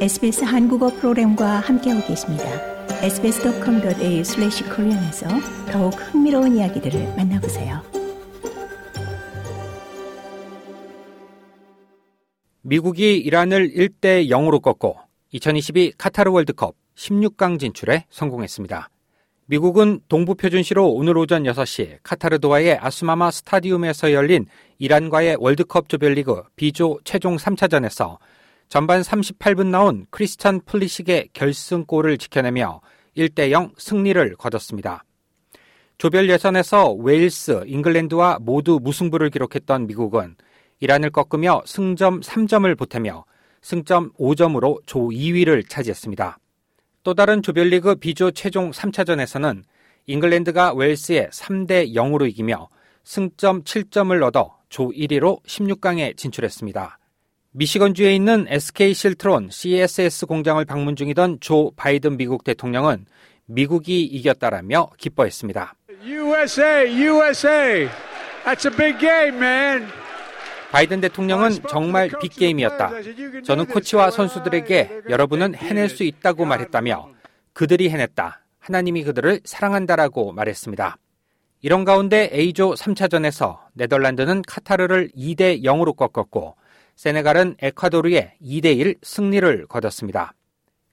SBS 한국어 프로그램과 함께하고 계십니다. sbs.com.au/korean에서 더욱 흥미로운 이야기들을 만나보세요. 미국이 이란을 1대 0으로 꺾고 2022 카타르 월드컵 16강 진출에 성공했습니다. 미국은 동부 표준시로 오늘 오전 6시 카타르 도하의 아스마마 스타디움에서 열린 이란과의 월드컵 조별리그 B조 최종 3차전에서 전반 38분 나온 크리스찬 플리식의 결승골을 지켜내며 1대0 승리를 거뒀습니다. 조별 예선에서 웨일스, 잉글랜드와 모두 무승부를 기록했던 미국은 이란을 꺾으며 승점 3점을 보태며 승점 5점으로 조 2위를 차지했습니다. 또 다른 조별리그 B조 최종 3차전에서는 잉글랜드가 웨일스에 3대 0으로 이기며 승점 7점을 얻어 조 1위로 16강에 진출했습니다. 미시건주에 있는 SK 실트론 CSS 공장을 방문 중이던 조 바이든 미국 대통령은 미국이 이겼다라며 기뻐했습니다. USA, USA. That's a big game, man. 바이든 대통령은 정말 빅게임이었다. 저는 코치와 선수들에게 여러분은 해낼 수 있다고 말했다며 그들이 해냈다. 하나님이 그들을 사랑한다라고 말했습니다. 이런 가운데 A조 3차전에서 네덜란드는 카타르를 2대 0으로 꺾었고 세네갈은 에콰도르에 2대1 승리를 거뒀습니다.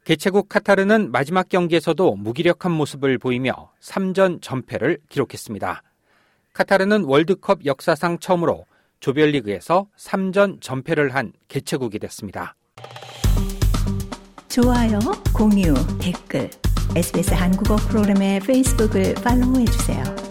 개최국 카타르는 마지막 경기에서도 무기력한 모습을 보이며 3전 전패를 기록했습니다. 카타르는 월드컵 역사상 처음으로 조별리그에서 3전 전패를 한 개최국이 됐습니다. 좋아요, 공유, 댓글, SBS 한국어 프로그램의 페이스북을 팔로우해 주세요.